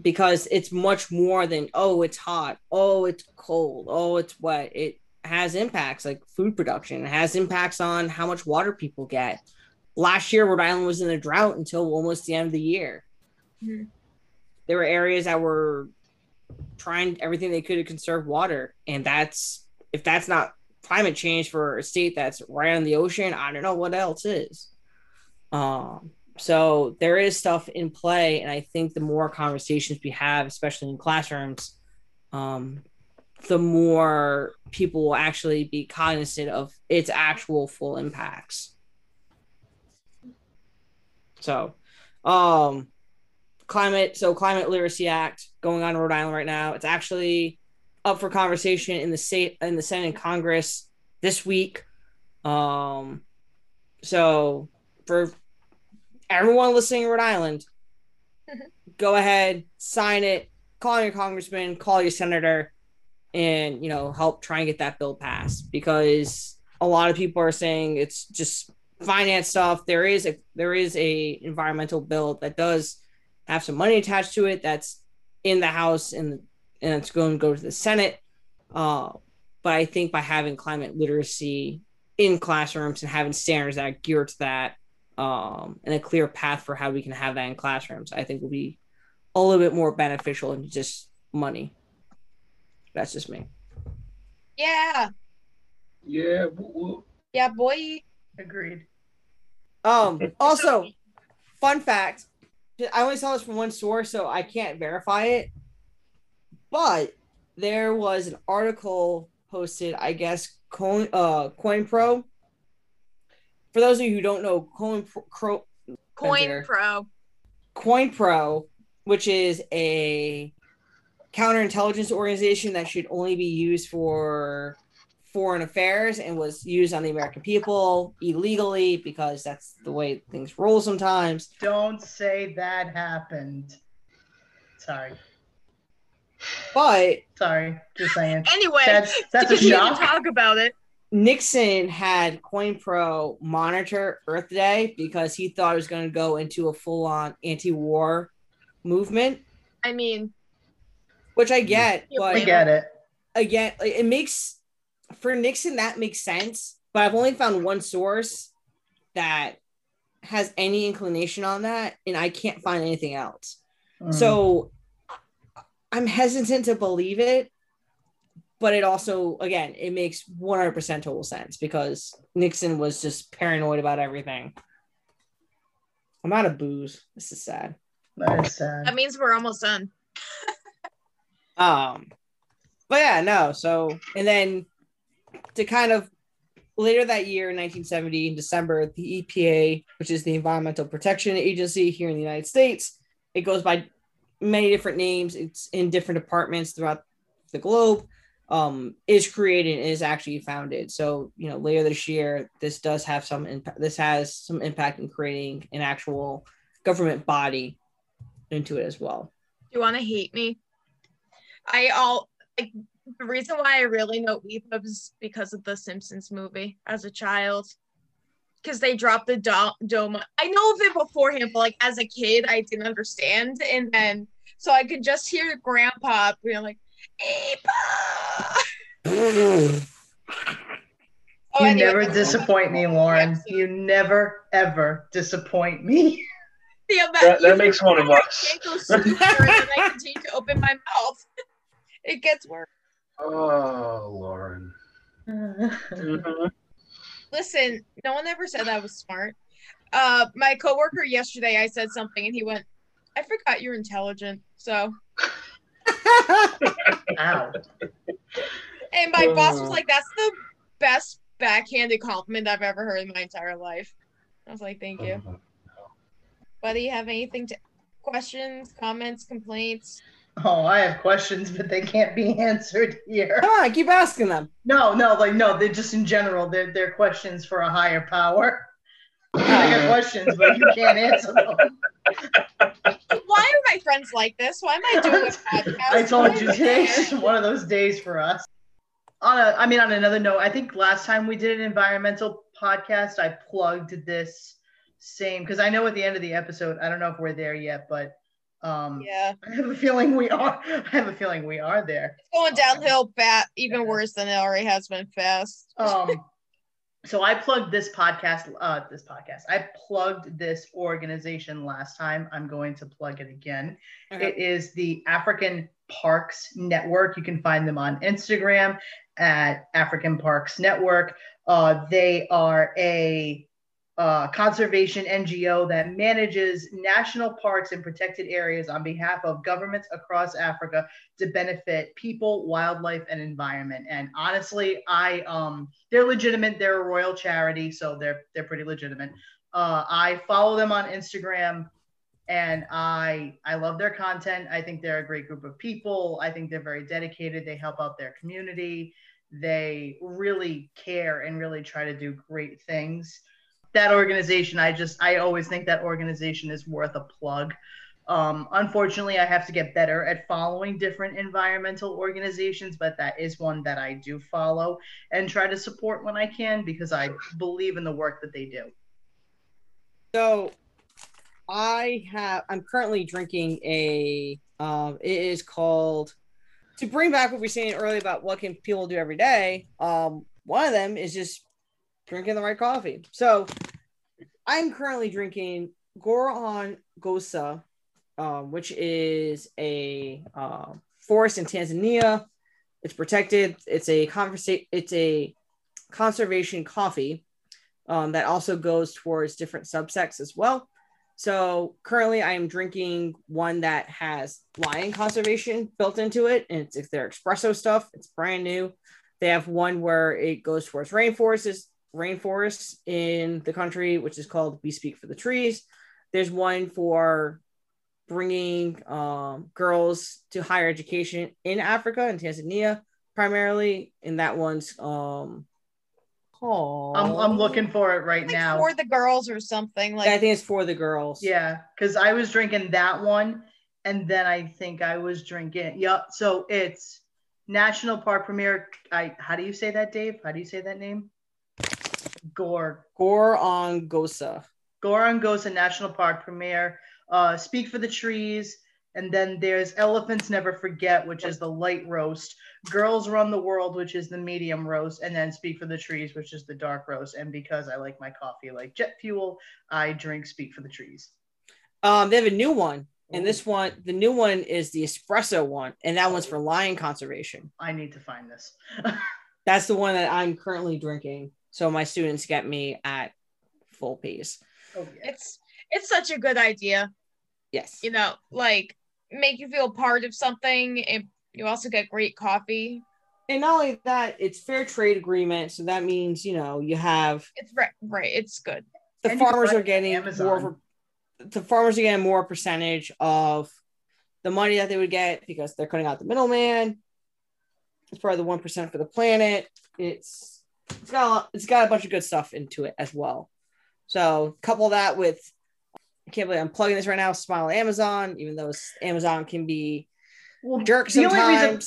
because it's much more than oh it's hot oh it's cold oh it's wet. It has impacts like food production. It has impacts on how much water people get. Last year rhode island was in a drought until almost the end of the year. Mhm. there were areas that were trying everything they could to conserve water and that's if that's not climate change for a state that's right on the ocean i don't know what else is. Um so there is stuff in play and i think the more conversations we have especially in classrooms um the more people will actually be cognizant of its actual full impacts. So um climate so climate literacy act going on in rhode island right now it's actually up for conversation in the state in the senate and congress this week. Um so for everyone listening in rhode island go ahead sign it call your congressman call your senator and you know help try and get that bill passed. Because a lot of people are saying it's just finance stuff. There is a there is a environmental bill that does have some money attached to it that's in the house and and it's going to go to the senate uh, but i think by having climate literacy in classrooms and having standards that are geared to that um, and a clear path for how we can have that in classrooms i think will be a little bit more beneficial than just money that's just me Yeah. Yeah. woo- woo. Yeah, boy. agreed um also fun fact i only saw this from one source so i can't verify it but there was an article posted i guess coin uh coin pro for those of you who don't know coin pro Coin Enter. Pro. coin pro which is a counterintelligence organization that should only be used for foreign affairs and was used on the american people illegally because that's the way things roll sometimes don't say that happened sorry but sorry just saying Anyway, that's that's a we need to shock talk about it. Nixon had CoinPro monitor Earth Day because he thought it was going to go into a full on anti war movement, I mean, which I get. Yeah, But we get it again, it makes for Nixon that makes sense. But I've only found one source that has any inclination on that, and I can't find anything else. Mm. So I'm hesitant to believe it, but it also, again, it makes 100% total sense because Nixon was just paranoid about everything. I'm out of booze. This is sad. That is sad. That means we're almost done. Um, but yeah, no. So, and then to kind of later that year, in 1970, in December, the EPA, which is the Environmental Protection Agency here in the United States, it goes by many different names. It's in different departments throughout the globe. Um, is created and is actually founded. So you know, later this year, this does have some impact. This has some impact in creating an actual government body into it as well. Do you want to hate me? I all like the reason why I really know EPUB is because of the Simpsons movie as a child. Because they dropped the do- dome. I know of it beforehand, but like as a kid, I didn't understand. And then so I could just hear grandpa being like, EPUB! Oh, you anyway, never disappoint me, Lauren. You never ever disappoint me. the amount- That- that makes one of I us. can't go sooner, and I continue to open my mouth. It gets worse. Oh, Lauren. Mhm. Listen, no one ever said I was smart. Uh, my coworker yesterday, I said something, and he went, "I forgot you're intelligent." So, Ow. and my boss was Uh. like, "That's the best backhanded compliment I've ever heard in my entire life." I was like, "Thank you." Buddy, you have anything to questions, comments, complaints? Oh, I have questions, but they can't be answered here. Come on, keep asking them. No, no, like no, they're just in general. They're they're questions for a higher power. I got questions, but you can't answer them. Why are my friends like this? Why am I doing a podcast? I told you today's one of those days for us. On a, I mean, on another note, I think last time we did an environmental podcast, I plugged this same because I know at the end of the episode, I don't know if we're there yet, but um, Yeah, I have a feeling we are. I have a feeling we are there. it's going downhill fat, even worse than it already has been fast. um so i plugged this podcast uh this podcast. I plugged this organization last time. I'm going to plug it again. It is the african parks network. You can find them on instagram at african parks network. Uh, they are a uh, conservation ngo that manages national parks and protected areas on behalf of governments across africa to benefit people, wildlife, and environment. And honestly, I um they're legitimate. They're a royal charity, so they're they're pretty legitimate. Uh, I follow them on Instagram, and I I love their content. I think they're a great group of people. I think they're very dedicated. They help out their community. They really care and really try to do great things. That organization, I just I always think that organization is worth a plug. Um, unfortunately, I have to get better at following different environmental organizations, but that is one that I do follow and try to support when I can because I believe in the work that they do. So I have I'm currently drinking a um it is called to bring back what we were saying earlier about what can people do every day. Um one of them is just drinking the right coffee. So I'm currently drinking Goron Gosa, um, which is a uh, forest in Tanzania. It's protected. It's a conversa- It's a conservation coffee um, that also goes towards different subsects as well. So currently, I am drinking one that has lion conservation built into it, and it's, it's their espresso stuff. It's brand new. They have one where it goes towards rainforests, rainforests in the country, which is called "We Speak for the Trees." There's one for bringing um, girls to higher education in Africa and Tanzania, primarily, and that one's um, called. I'm, I'm looking for it right Like now. for the girls or something. Like I think it's for the girls. Yeah, because I was drinking that one, and then I think I was drinking. Yep. So it's National Park Premier. I how do you say that, Dave? How do you say that name? Gore Gore on Gosa. Gorongosa National Park premiere. Uh, Speak for the Trees. And then there's Elephants Never Forget, which is the light roast. Girls Run the World, which is the medium roast. And then Speak for the Trees, which is the dark roast. And because I like my coffee like jet fuel, I drink Speak for the Trees. Um, they have a new one And this one, the new one is the espresso one, and that one's for lion conservation. I need to find this. That's the one that I'm currently drinking. So my students get me at full pace. oh yeah. It's it's such a good idea. Yes. You know, like make you feel part of something. And you also get great coffee. And not only that, it's fair trade agreement. So that means, you know, you have It's right, right. It's good. the And farmers are getting Amazon. more the farmers are getting more percentage of the money that they would get because they're cutting out the middleman. It's part of the one percent for the planet. It's it's got a lot, it's got a bunch of good stuff into it as well. So couple that with I can't believe I'm plugging this right now. Smile Amazon, even though Amazon can be Well, a jerk the only reason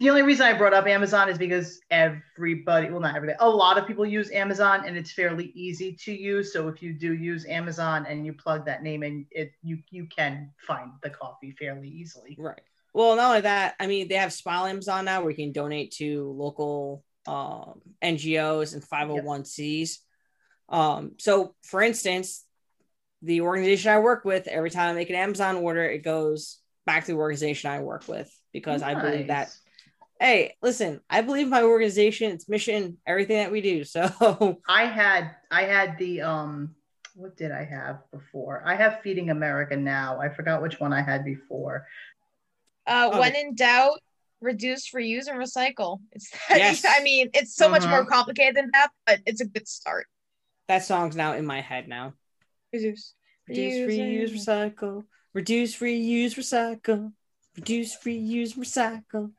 the only reason I brought up Amazon is because everybody, well, not everybody, a lot of people use Amazon and it's fairly easy to use. So if you do use Amazon and you plug that name in, it you you can find the coffee fairly easily. Right. Well, not only that, I mean, they have Smile Amazon now where you can donate to local um, NGOs and 501cs. Um, so, for instance, the organization I work with, every time I make an Amazon order, it goes back to the organization I work with because I believe that, hey, listen, I believe my organization, its mission, everything that we do. So, I had I had the um what did I have before? I have Feeding America now. I forgot which one I had before. Uh, Okay. when in doubt, reduce, reuse, and recycle. It's Yes. I mean, it's so much Uh-huh. more complicated than that, but it's a good start. that song's now in my head now. Reduce, Reduce, reuse, reuse, recycle. Reduce, reuse, recycle. Reduce, reuse, recycle.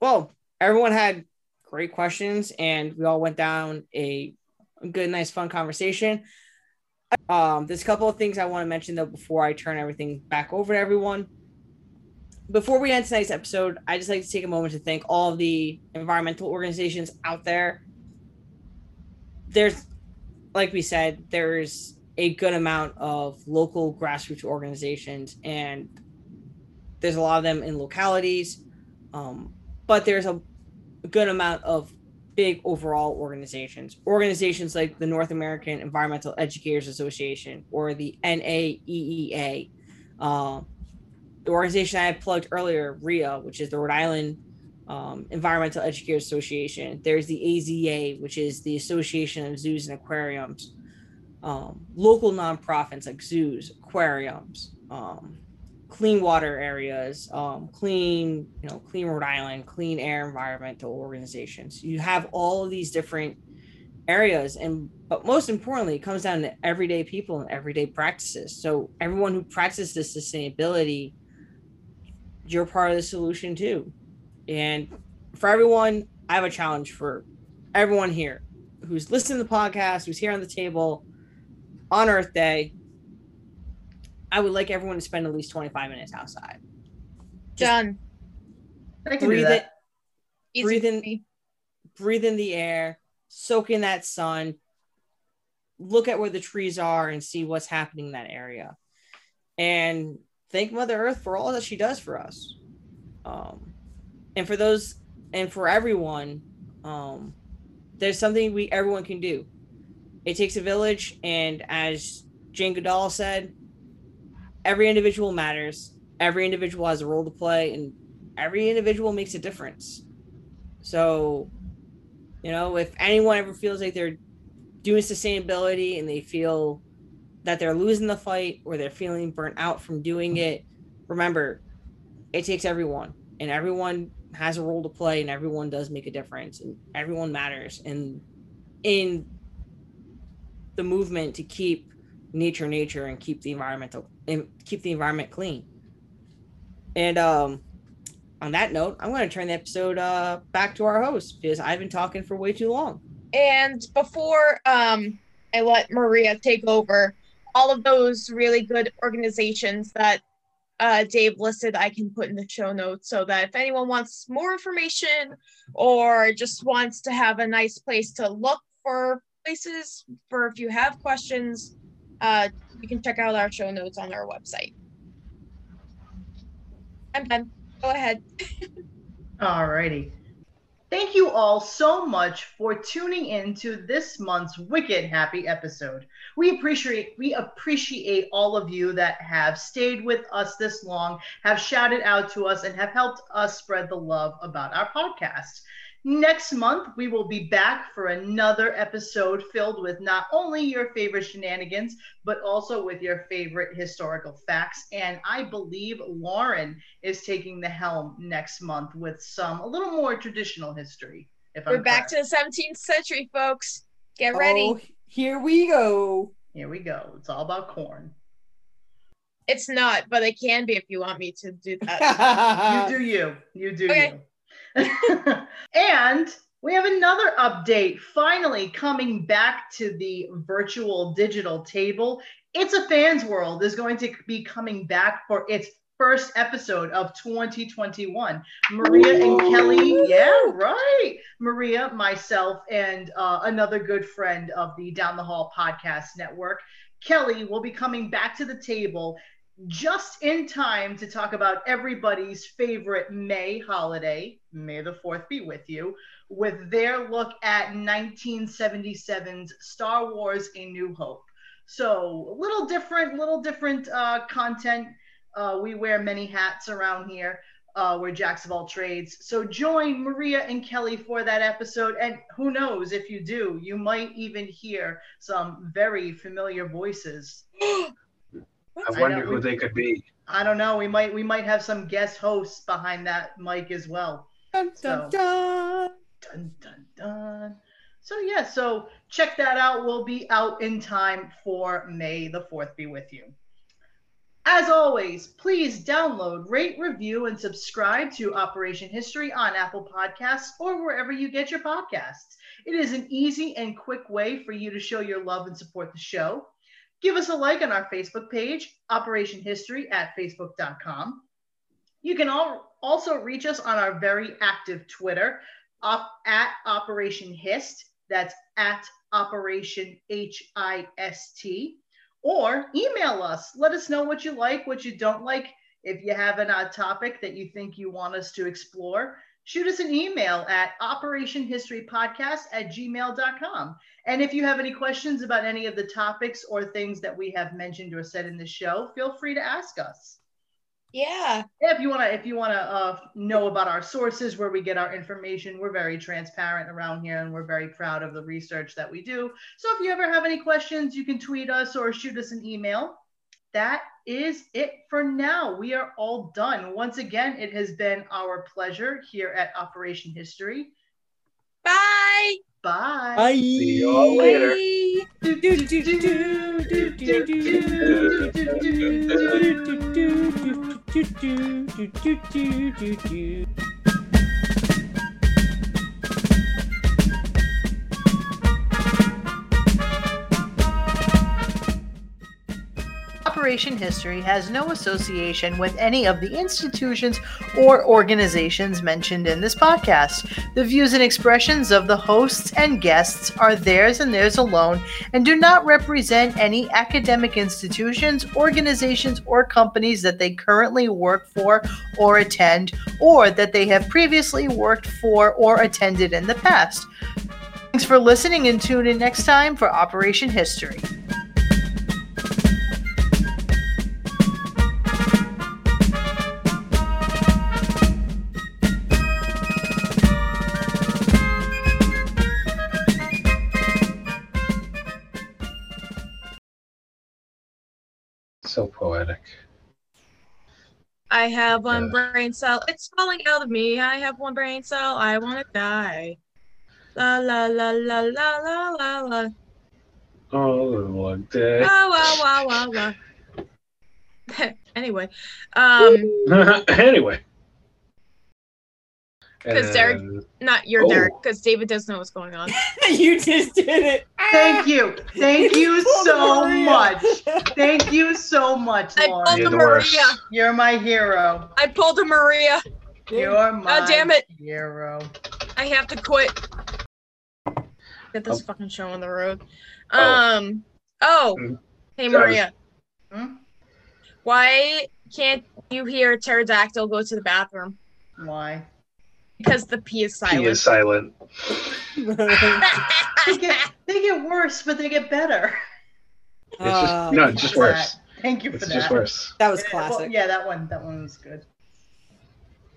Well, everyone had great questions, and we all went down a good, nice, fun conversation. Um, there's a couple of things I want to mention though before I turn everything back over to everyone. Before we end tonight's episode, I just like to take a moment to thank all of the environmental organizations out there. There's, like we said, there's a good amount of local grassroots organizations, and there's a lot of them in localities. Um, but there's a good amount of big overall organizations. Organizations like the North American Environmental Educators Association or the NAEEA. Um, the organization I plugged earlier, RIA, which is the Rhode Island um, Environmental Educators Association. There's the AZA, which is the Association of Zoos and Aquariums. Um, local nonprofits like zoos, aquariums, um, clean water areas, um, clean, you know, clean Rhode Island, clean air environmental organizations. You have all of these different areas, and but most importantly, it comes down to everyday people and everyday practices. So everyone who practices sustainability, you're part of the solution too. And for everyone, I have a challenge for everyone here who's listening to the podcast, who's here on the table on Earth Day. I would like everyone to spend at least 25 minutes outside. Just Done. I can do breathe it, that. Easy breathe in- breathe in the air, soak in that sun, look at where the trees are and see what's happening in that area. And thank Mother Earth for all that she does for us. Um, and for those and for everyone, um, there's something we everyone can do. It takes a village, and as Jane Goodall said, every individual matters. Every individual has a role to play, and every individual makes a difference. So, you know, if anyone ever feels like they're doing sustainability and they feel that they're losing the fight or they're feeling burnt out from doing it, remember, it takes everyone, and everyone has a role to play, and everyone does make a difference, and everyone matters. And in the movement to keep nature nature and keep the environmental and keep the environment clean. And um on that note, I'm going to turn the episode uh, back to our host because I've been talking for way too long. And before um, I let Maria take over, all of those really good organizations that uh, Dave listed, I can put in the show notes so that if anyone wants more information or just wants to have a nice place to look for places for if you have questions, uh, you can check out our show notes on our website. I'm done. Go ahead. Alrighty. Thank you all so much for tuning in to this month's Wicked Happy episode. We appreciate we appreciate all of you that have stayed with us this long, have shouted out to us, and have helped us spread the love about our podcast. Next month, we will be back for another episode filled with not only your favorite shenanigans, but also with your favorite historical facts. And I believe Lauren is taking the helm next month with some a little more traditional history. If We're I'm back correct. to the 17th century, folks. Get oh, ready. Oh, here we go. Here we go. It's all about corn. It's not, but it can be if you want me to do that. you do you. You do Okay. you. and we have another update finally coming back to the virtual digital table. It's a Fans World is going to be coming back for its first episode of 2021. Maria and Kelly, yeah, right. Maria, myself, and uh, another good friend of the Down the Hall podcast network, Kelly, will be coming back to the table just in time to talk about everybody's favorite May holiday, May the 4th be with you, with their look at 1977's Star Wars A New Hope. So, a little different, little different uh, content. Uh, we wear many hats around here. Uh, we're jacks of all trades. So, join Maria and Kelly for that episode. And who knows, if you do, you might even hear some very familiar voices I I wonder know. who they could be. I don't know. We might we might have some guest hosts behind that mic as well. Dun, So- dun, dun. Dun dun dun. So yeah, so check that out. We'll be out in time for May the 4th be with you. As always, please download, rate, review, and subscribe to Operation History on Apple Podcasts or wherever you get your podcasts. It is an easy and quick way for you to show your love and support the show. Give us a like on our Facebook page, Operation History at facebook.com. You can all also reach us on our very active Twitter, op, at Operation Hist. That's at Operation H I S T. Or email us. Let us know what you like, what you don't like. If you have an odd topic that you think you want us to explore, shoot us an email at operationhistorypodcast at gmail.com. And if you have any questions about any of the topics or things that we have mentioned or said in the show, feel free to ask us. yeah. Yeah, if you want to if you want to uh, know about our sources where we get our information we're very transparent around here and we're very proud of the research that we do so if you ever have any questions you can tweet us or shoot us an email that is it for now we are all done once again it has been our pleasure here at operation history Bye. Bye Bye. See you all later. Do, Operation History has no association with any of the institutions or organizations mentioned in this podcast. The views and expressions of the hosts and guests are theirs and theirs alone and do not represent any academic institutions, organizations, or companies that they currently work for or attend, or that they have previously worked for or attended in the past. Thanks for listening and tune in next time for Operation History. I have one Yeah. brain cell. It's falling out of me. I have one brain cell. I want to die. La la la la la la la la. Oh, one day. Wow wow wow wow wow. anyway, um, anyway. And 'Cause Derek- not your Oh. Derek, because David doesn't know what's going on. You just did it. Thank you. Thank you so Maria. much. Thank you so much, I pulled You're a. Maria. You're my hero. I pulled a Maria. You're my damn it. hero. I have to quit. Get this Oh. fucking show on the road. Oh. Um. Oh. Mm. Hey Sorry. Maria. Hmm? Why can't you hear a pterodactyl go to the bathroom? Why? Because the P is He silent. is silent. They get they get worse, but they get better. It's just Uh, no, it's just For that. worse. Thank you for It's that. just worse. that was Yeah, well, classic. yeah, that one that one was good.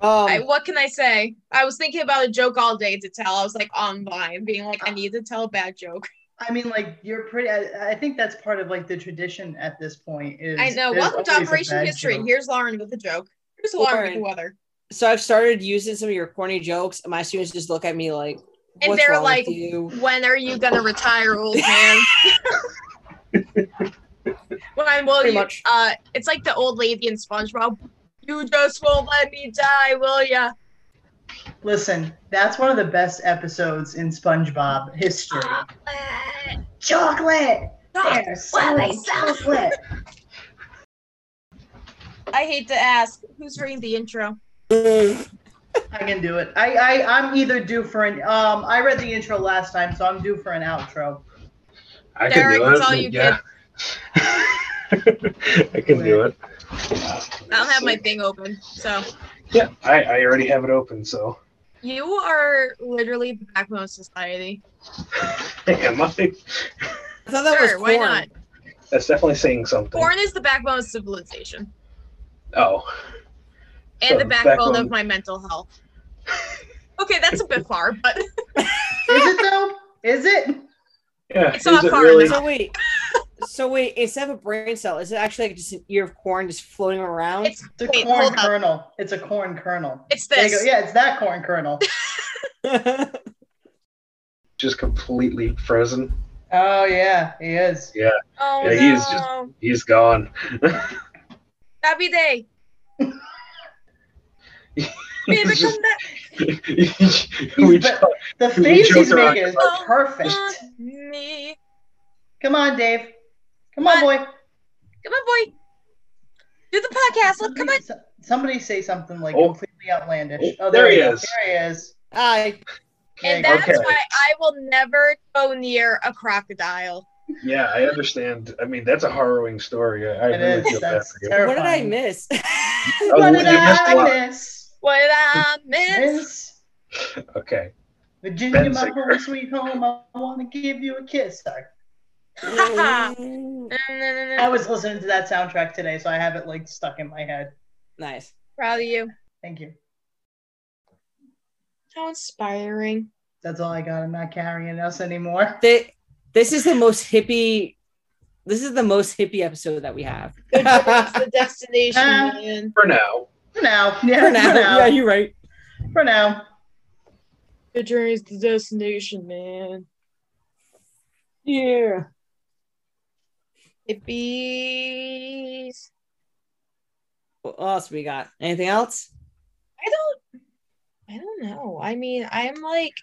Um, I, what can I say? I was thinking about a joke all day to tell. I was like on Vine, being like, I need to tell a bad joke. I mean, like you're pretty. I, I think that's part of like the tradition at this point. Is I know. Welcome to Operation History. joke. Here's Lauren with a joke. Here's Lauren with the Lauren. weather. So I've started using some of your corny jokes, and my students just look at me like, And they're wrong like, with you?" When are you gonna retire, old man? when will Pretty you? much. Uh, it's like the old lady in SpongeBob. You just won't let me die, will ya? Listen, that's one of the best episodes in SpongeBob history. Chocolate. They're selling chocolate. I hate to ask, who's reading the intro? I can do it. I, I I'm either due for an um. I read the intro last time, so I'm due for an outro. I Derek, can do it's all it. you yeah. I can do it. I don't have my thing open, so Yeah, I, I already have it open, so you are literally the backbone of society. am I? I thought that was Sure, why not? That's definitely saying something. Corn is the backbone of civilization Oh, and So the the backbone, backbone- of my mental health. Okay, that's a bit far, but Is it though? Is it? yeah. It's not it far really? So wait, so wait, instead of a brain cell, is it actually like just an ear of corn just floating around? it's It's a Wait, corn hold up. kernel. It's a corn kernel. it's There this. Yeah, it's that corn kernel. Just completely frozen. Oh yeah, he is. Yeah. Oh Yeah, no, he is just- He's gone. happy day. Baby, just- come back. we The face he's making is Oh, perfect. me. Come on, Dave. Come on, boy. Come on, boy. Do the podcast. Look, come on. S- Somebody say something like Oh. completely outlandish. Oh, Oh, there there, he he is. There he is. Hi. And that's Okay. why I will never go near a crocodile. yeah, I understand. I mean, that's a harrowing story. I, I It really is. feel bad for you. terrible. What did I miss? Oh, What did missed a I lot. miss? What did I miss? Miss Okay. Virginia, Ben my Singer. home, sweet home. I want to give you a kiss. Sorry. I was listening to that soundtrack today, so I have it like stuck in my head. nice. Proud of you. Thank you. How inspiring. That's all I got. I'm not carrying us anymore. They, this is the most hippie. This is the most hippie episode that we have. The the destination, Uh, man. For now. For now. Yeah, For now, yeah, you're right. For now. The journey's the destination, man. Yeah. Hippies. What else we got? Anything else? I don't I don't know. I mean, I'm like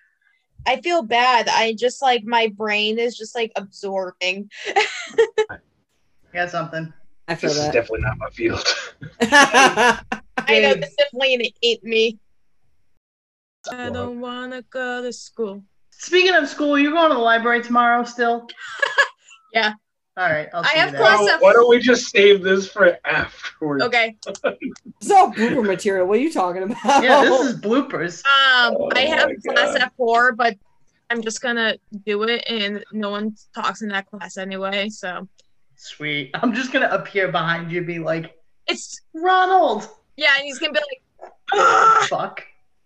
I feel bad. I just like my brain is just like absorbing. I got something. I feel This is definitely not my field. I know Dave. this definitely ain't me. I don't wanna go to school. Speaking of school, you're going to the library tomorrow still? Yeah. All right. I'll I have you class there. Why at- why don't we just save this for afterwards? Okay. It's all blooper material. What are you talking about? Yeah, this is bloopers. Um Oh I have class God. at four, but I'm just gonna do it and no one talks in that class anyway. So Sweet. I'm just gonna appear behind you, be like, it's Ronald. Yeah, and he's gonna be like! Fuck.